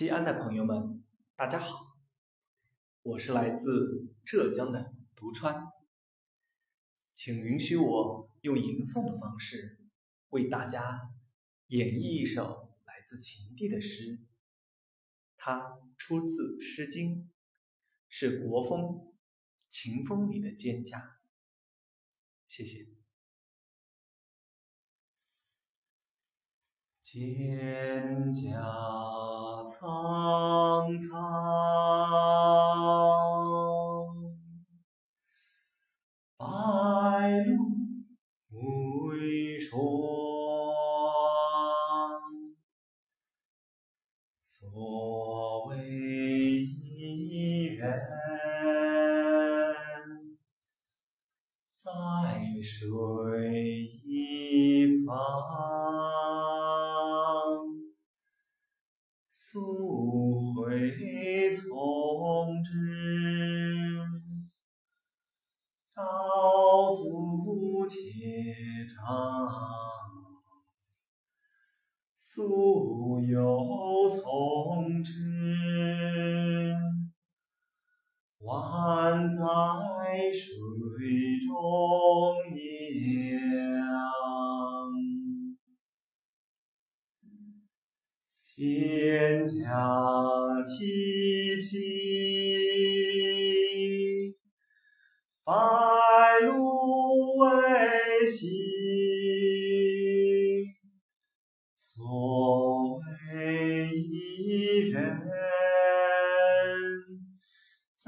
西安的朋友们，大家好，我是来自浙江的独川，请允许我用吟诵的方式为大家演绎一首来自秦地的诗，它出自《诗经》，是国风《秦风》里的蒹葭。谢谢。蒹葭苍苍，白露为霜。所谓伊人，在水一方。溯洄从之，道阻且长；溯游从之，宛在水中蒹葭萋萋，白露为新。所谓伊人，在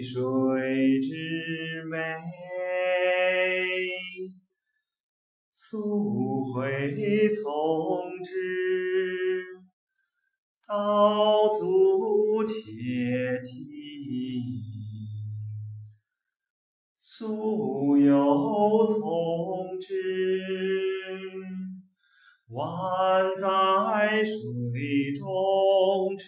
水之湄。溯洄从之。道阻且近，溯游从之，宛在水中坻。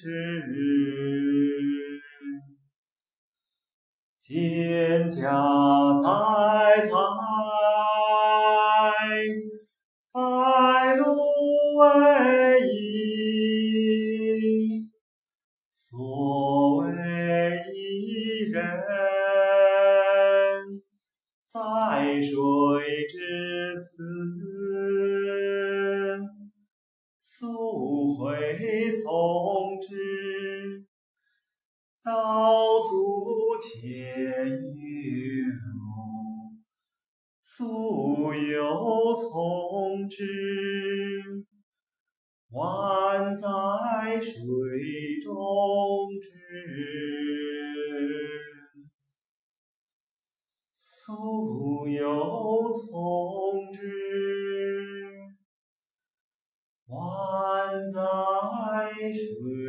蒹葭采采，所谓伊人，在水之涘。溯洄从之，道阻且游。溯游从之。宛在水中坻，溯游从之，宛在水。